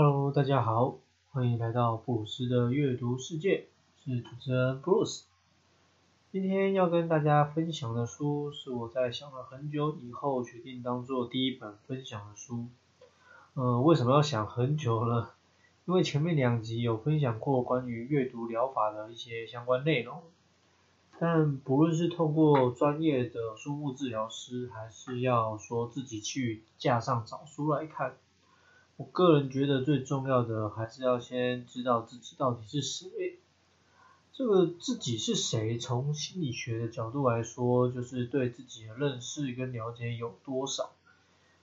Hello，大家好，欢迎来到布鲁斯的阅读世界，是主持人布鲁斯。今天要跟大家分享的书是我在想了很久以后决定当做第一本分享的书。呃，为什么要想很久呢？因为前面两集有分享过关于阅读疗法的一些相关内容，但不论是透过专业的书目治疗师，还是要说自己去架上找书来看。我个人觉得最重要的还是要先知道自己到底是谁。这个自己是谁，从心理学的角度来说，就是对自己的认识跟了解有多少。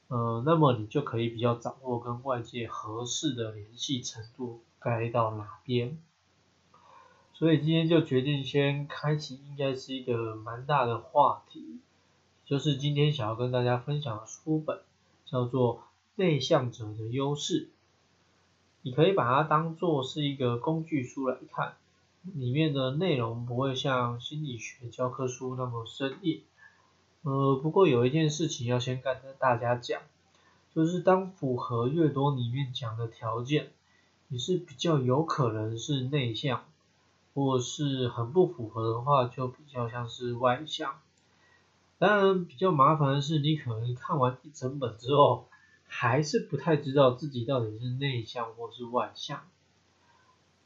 呃，那么你就可以比较掌握跟外界合适的联系程度该到哪边。所以今天就决定先开启，应该是一个蛮大的话题，就是今天想要跟大家分享的书本叫做。内向者的优势，你可以把它当做是一个工具书来看，里面的内容不会像心理学教科书那么生硬。呃，不过有一件事情要先跟大家讲，就是当符合越多里面讲的条件，你是比较有可能是内向，或是很不符合的话，就比较像是外向。当然，比较麻烦的是，你可能看完一整本之后。还是不太知道自己到底是内向或是外向。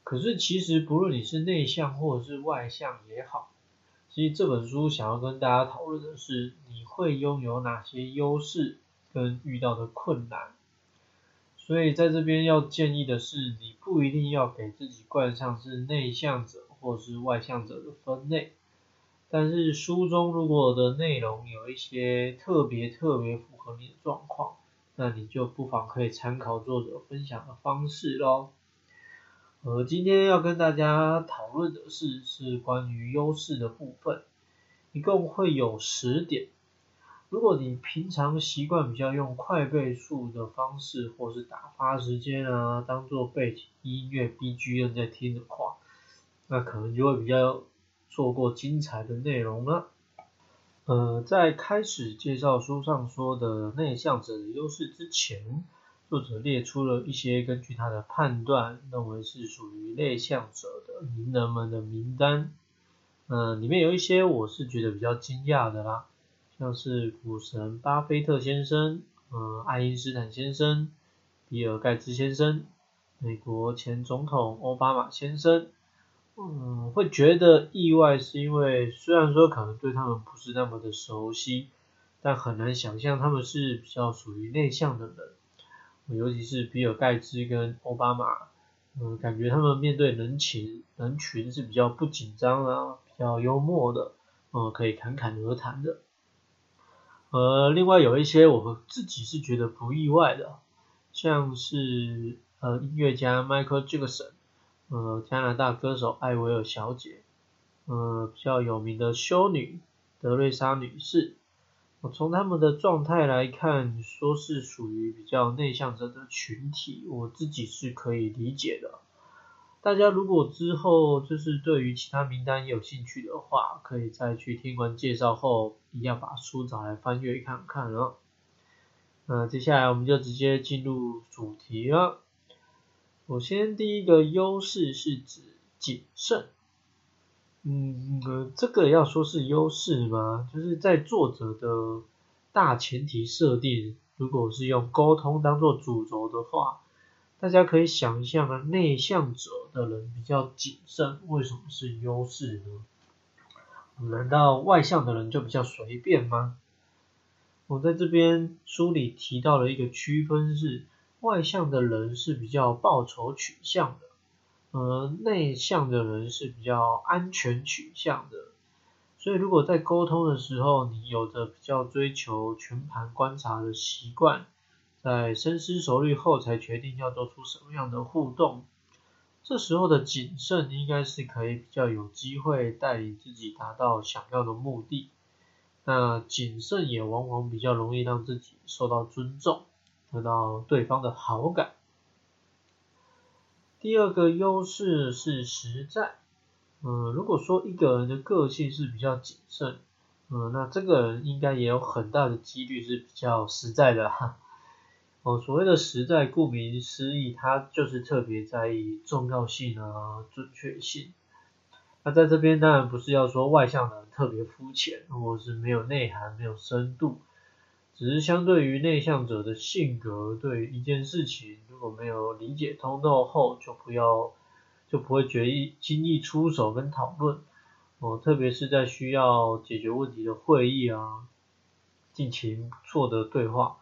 可是其实不论你是内向或者是外向也好，其实这本书想要跟大家讨论的是你会拥有哪些优势跟遇到的困难。所以在这边要建议的是，你不一定要给自己冠上是内向者或是外向者的分类。但是书中如果的内容有一些特别特别符合你的状况。那你就不妨可以参考作者分享的方式喽。呃，今天要跟大家讨论的是是关于优势的部分，一共会有十点。如果你平常习惯比较用快倍速的方式，或是打发时间啊，当做背景音乐 BGM 在听的话，那可能就会比较错过精彩的内容了。呃，在开始介绍书上说的内向者的优势之前，作者列出了一些根据他的判断认为是属于内向者的名人们的名单。嗯，里面有一些我是觉得比较惊讶的啦，像是股神巴菲特先生、嗯，爱因斯坦先生、比尔盖茨先生、美国前总统奥巴马先生。嗯，会觉得意外是因为虽然说可能对他们不是那么的熟悉，但很难想象他们是比较属于内向的人，尤其是比尔盖茨跟奥巴马，嗯，感觉他们面对人群人群是比较不紧张啊，比较幽默的，嗯，可以侃侃而谈的。呃，另外有一些我自己是觉得不意外的，像是呃音乐家 Michael Jackson。呃，加拿大歌手艾薇尔小姐，呃，比较有名的修女德瑞莎女士，我从他们的状态来看，说是属于比较内向者的群体，我自己是可以理解的。大家如果之后就是对于其他名单有兴趣的话，可以再去听完介绍后，一样把书找来翻阅看看啊。那接下来我们就直接进入主题了。首先，第一个优势是指谨慎。嗯，这个要说是优势吗？就是在作者的大前提设定，如果是用沟通当做主轴的话，大家可以想一下啊，内向者的人比较谨慎，为什么是优势呢？难道外向的人就比较随便吗？我在这边书里提到了一个区分是。外向的人是比较报酬取向的，呃，内向的人是比较安全取向的。所以，如果在沟通的时候，你有着比较追求全盘观察的习惯，在深思熟虑后才决定要做出什么样的互动，这时候的谨慎应该是可以比较有机会带领自己达到想要的目的。那谨慎也往往比较容易让自己受到尊重。得到对方的好感。第二个优势是实在。嗯，如果说一个人的个性是比较谨慎，嗯，那这个人应该也有很大的几率是比较实在的哈。哦，所谓的实在，顾名思义，它就是特别在意重要性啊、准确性。那在这边当然不是要说外向的特别肤浅，或是没有内涵、没有深度，只是相对于内向者的性格，对一件事情如果没有理解通透后，就不要就不会决意轻易出手跟讨论。哦，特别是在需要解决问题的会议啊，进行不错的对话。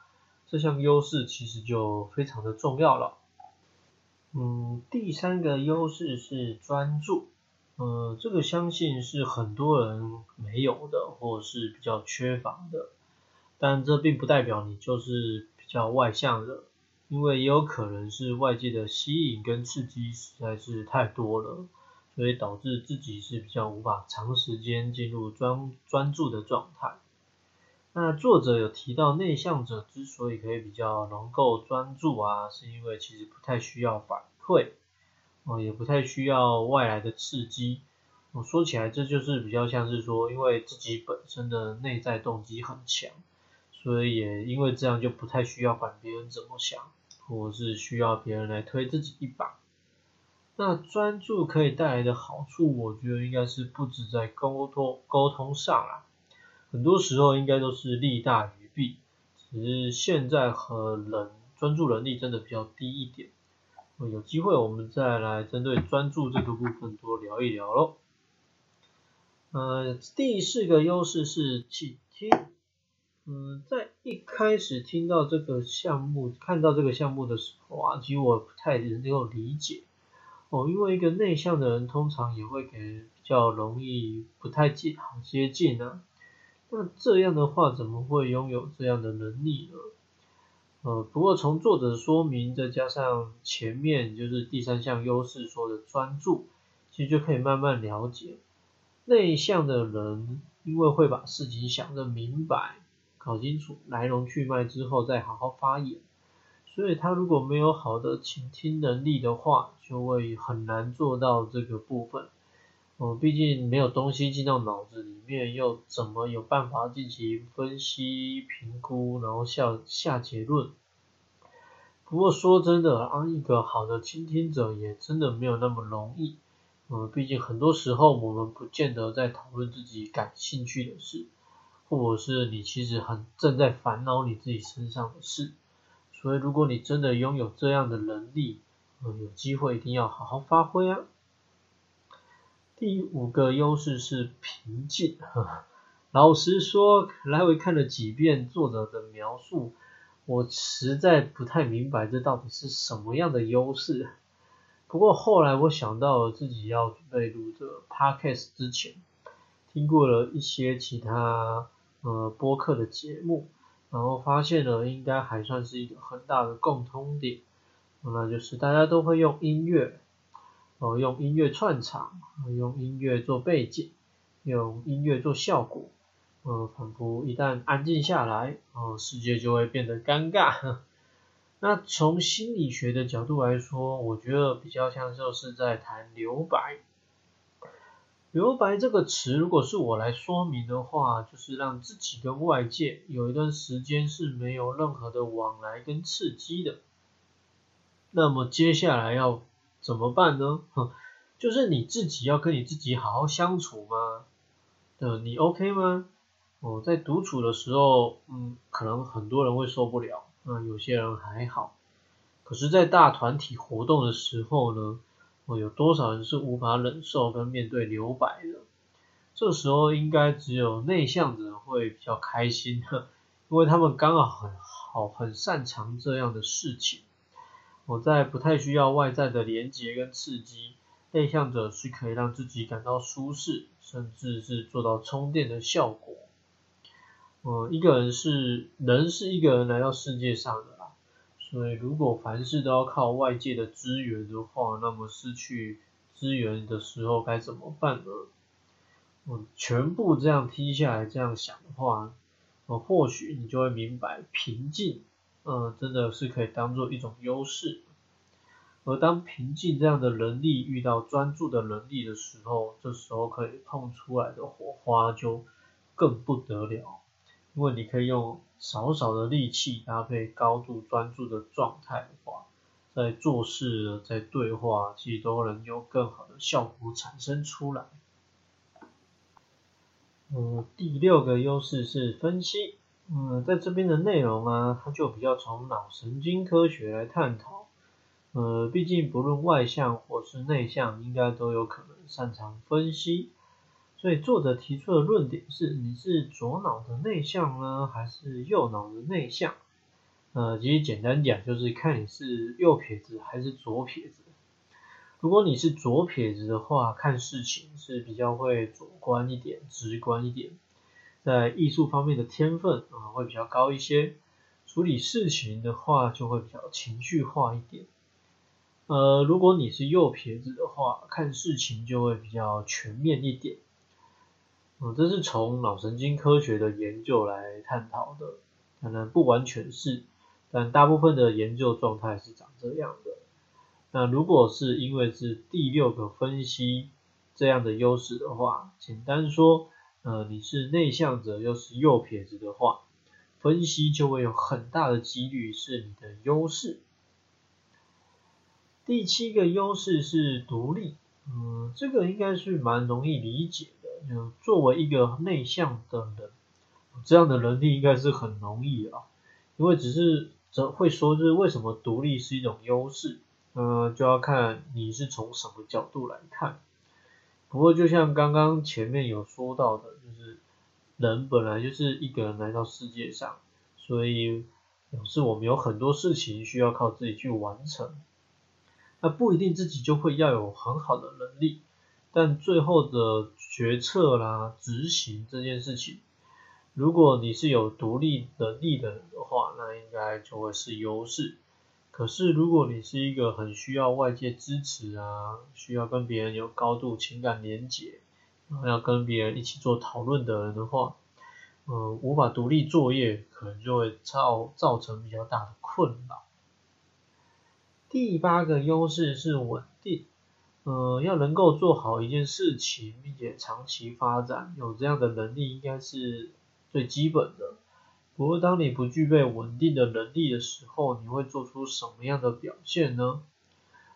这项优势其实就非常的重要了。嗯，第三个优势是专注。呃，这个相信是很多人没有的，或是比较缺乏的。但这并不代表你就是比较外向的，因为也有可能是外界的吸引跟刺激实在是太多了，所以导致自己是比较无法长时间进入专专注的状态。那作者有提到，内向者之所以可以比较能够专注啊，是因为其实不太需要反馈，哦，也不太需要外来的刺激。我说起来，这就是比较像是说，因为自己本身的内在动机很强，所以也因为这样就不太需要管别人怎么想，或是需要别人来推自己一把。那专注可以带来的好处，我觉得应该是不止在沟通沟通上啊。很多时候应该都是利大于弊，只是现在和人专注能力真的比较低一点。有机会我们再来针对专注这个部分多聊一聊喽。呃，第四个优势是倾听。嗯，在一开始听到这个项目、看到这个项目的时候啊，其实我不太能够理解哦，因为一个内向的人通常也会给人比较容易不太近好接近呢。那这样的话，怎么会拥有这样的能力呢？呃，不过从作者说明，再加上前面就是第三项优势说的专注，其实就可以慢慢了解，内向的人因为会把事情想得明白、搞清楚来龙去脉之后再好好发言，所以他如果没有好的倾听能力的话，就会很难做到这个部分。嗯，毕竟没有东西进到脑子里面，又怎么有办法进行分析、评估，然后下下结论？不过说真的，当一个好的倾听者也真的没有那么容易。嗯，毕竟很多时候我们不见得在讨论自己感兴趣的事，或者是你其实很正在烦恼你自己身上的事。所以如果你真的拥有这样的能力，嗯，有机会一定要好好发挥啊！第五个优势是平静。老实说，来回看了几遍作者的描述，我实在不太明白这到底是什么样的优势。不过后来我想到了自己要准备录这 podcast 之前，听过了一些其他呃播客的节目，然后发现了应该还算是一个很大的共通点，那就是大家都会用音乐。哦，用音乐串场，用音乐做背景，用音乐做效果，呃，仿佛一旦安静下来，呃，世界就会变得尴尬。那从心理学的角度来说，我觉得比较像就是在谈留白。留白这个词，如果是我来说明的话，就是让自己跟外界有一段时间是没有任何的往来跟刺激的。那么接下来要。怎么办呢？哼，就是你自己要跟你自己好好相处吗？呃，你 OK 吗？哦，在独处的时候，嗯，可能很多人会受不了，那有些人还好。可是，在大团体活动的时候呢，哦，有多少人是无法忍受跟面对留白的？这时候应该只有内向者会比较开心，因为他们刚好很好很擅长这样的事情。我在不太需要外在的连接跟刺激，内向者是可以让自己感到舒适，甚至是做到充电的效果。嗯，一个人是人是一个人来到世界上的，所以如果凡事都要靠外界的资源的话，那么失去资源的时候该怎么办呢？嗯，全部这样听下来这样想的话，呃，或许你就会明白平静。嗯，真的是可以当做一种优势。而当平静这样的能力遇到专注的能力的时候，这时候可以碰出来的火花就更不得了。因为你可以用少少的力气搭配高度专注的状态的话，在做事、在对话，其实都能有更好的效果产生出来。嗯，第六个优势是分析。嗯，在这边的内容啊，它就比较从脑神经科学来探讨。呃，毕竟不论外向或是内向，应该都有可能擅长分析。所以作者提出的论点是：你是左脑的内向呢，还是右脑的内向？呃，其实简单讲就是看你是右撇子还是左撇子。如果你是左撇子的话，看事情是比较会主观一点、直观一点，在艺术方面的天分啊会比较高一些，处理事情的话就会比较情绪化一点。呃，如果你是右撇子的话，看事情就会比较全面一点。嗯，这是从脑神经科学的研究来探讨的，可能不完全是，但大部分的研究状态是长这样的。那如果是因为是第六个分析这样的优势的话，简单说，呃，你是内向者又是右撇子的话，分析就会有很大的几率是你的优势。第七个优势是独立，嗯，这个应该是蛮容易理解的。就作为一个内向的人，这样的能力应该是很容易啊。因为只是则会说，就是为什么独立是一种优势，嗯，就要看你是从什么角度来看。不过就像刚刚前面有说到的，就是人本来就是一个人来到世界上，所以表示我们有很多事情需要靠自己去完成。那不一定自己就会要有很好的能力，但最后的决策啦、执行这件事情，如果你是有独立能力的人的话，那应该就会是优势。可是如果你是一个很需要外界支持啊，需要跟别人有高度情感连结，然后要跟别人一起做讨论的人的话，嗯，无法独立作业，可能就会造造成比较大的困扰。第八个优势是稳定，呃，要能够做好一件事情，并且长期发展，有这样的能力应该是最基本的。不过，当你不具备稳定的能力的时候，你会做出什么样的表现呢？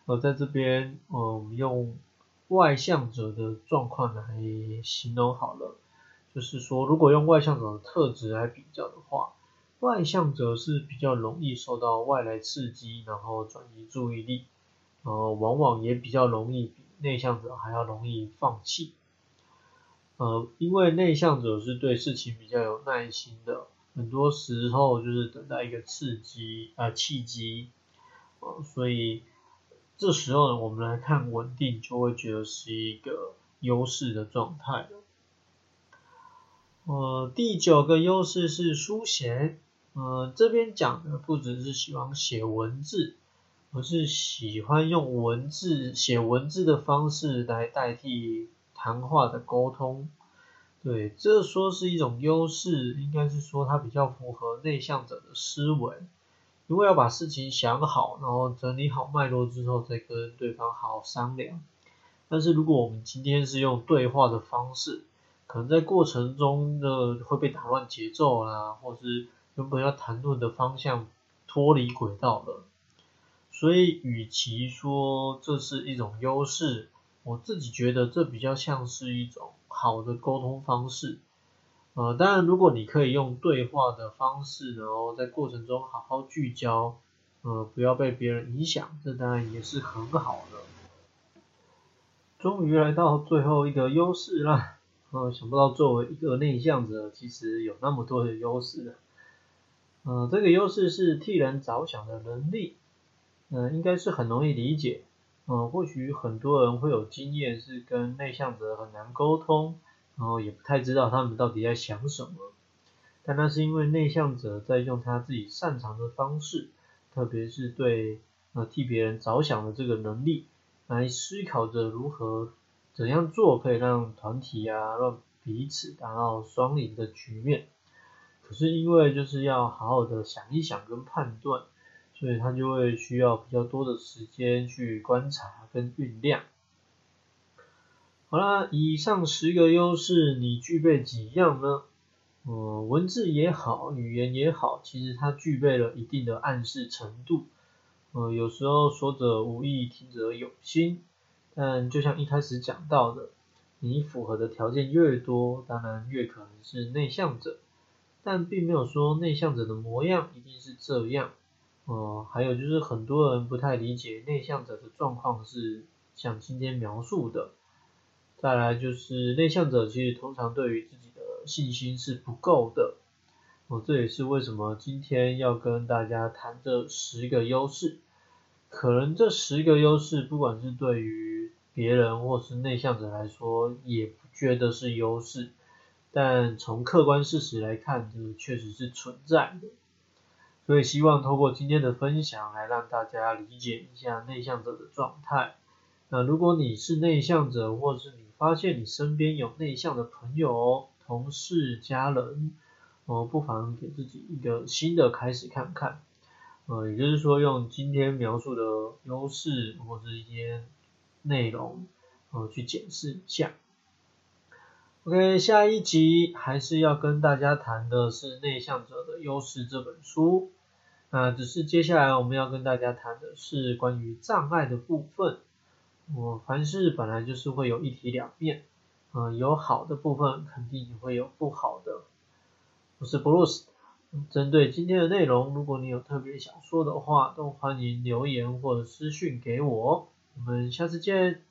呃，在这边，嗯，用外向者的状况来形容好了，就是说，如果用外向者的特质来比较的话。外向者是比较容易受到外来刺激，然后转移注意力，呃往往也比较容易比内向者还要容易放弃。呃，因为内向者是对事情比较有耐心的，很多时候就是等待一个刺激啊契机，呃，所以这时候呢，我们来看稳定，就会觉得是一个优势的状态了。呃，第九个优势是书写。呃，这边讲的不只是喜欢写文字，而是喜欢用文字写文字的方式来代替谈话的沟通。对，这说是一种优势，应该是说它比较符合内向者的思维，因为要把事情想好，然后整理好脉络之后再跟对方好好商量。但是如果我们今天是用对话的方式，可能在过程中呢会被打乱节奏啦，或是。原本要谈论的方向脱离轨道了，所以与其说这是一种优势，我自己觉得这比较像是一种好的沟通方式。呃，当然如果你可以用对话的方式，然后在过程中好好聚焦，呃，不要被别人影响，这当然也是很好的。终于来到最后一个优势了，呃，想不到作为一个内向者，其实有那么多的优势。嗯，这个优势是替人着想的能力，嗯，应该是很容易理解。嗯，或许很多人会有经验，是跟内向者很难沟通，然后也不太知道他们到底在想什么。但那是因为内向者在用他自己擅长的方式，特别是对呃替别人着想的这个能力，来思考着如何怎样做可以让团体啊，让彼此达到双赢的局面。可是因为就是要好好的想一想跟判断，所以他就会需要比较多的时间去观察跟酝酿。好啦，以上十个优势你具备几样呢？呃，文字也好，语言也好，其实它具备了一定的暗示程度。呃，有时候说者无意，听者有心。但就像一开始讲到的，你符合的条件越多，当然越可能是内向者。但并没有说内向者的模样一定是这样。呃，还有就是很多人不太理解内向者的状况是像今天描述的。再来就是内向者其实通常对于自己的信心是不够的。哦，这也是为什么今天要跟大家谈这十个优势。可能这十个优势，不管是对于别人或是内向者来说，也不觉得是优势。但从客观事实来看，这确实是存在的。所以希望透过今天的分享来让大家理解一下内向者的状态。那如果你是内向者，或是你发现你身边有内向的朋友、同事、家人，哦，不妨给自己一个新的开始看看。呃，也就是说用今天描述的优势或者一些内容，呃，去检视一下。OK，下一集还是要跟大家谈的是《内向者的优势》这本书。那只是接下来我们要跟大家谈的是关于障碍的部分。我凡事本来就是会有一体两面，嗯，有好的部分，肯定也会有不好的。我是 Bruce，针对今天的内容，如果你有特别想说的话，都欢迎留言或者私讯给我。我们下次见。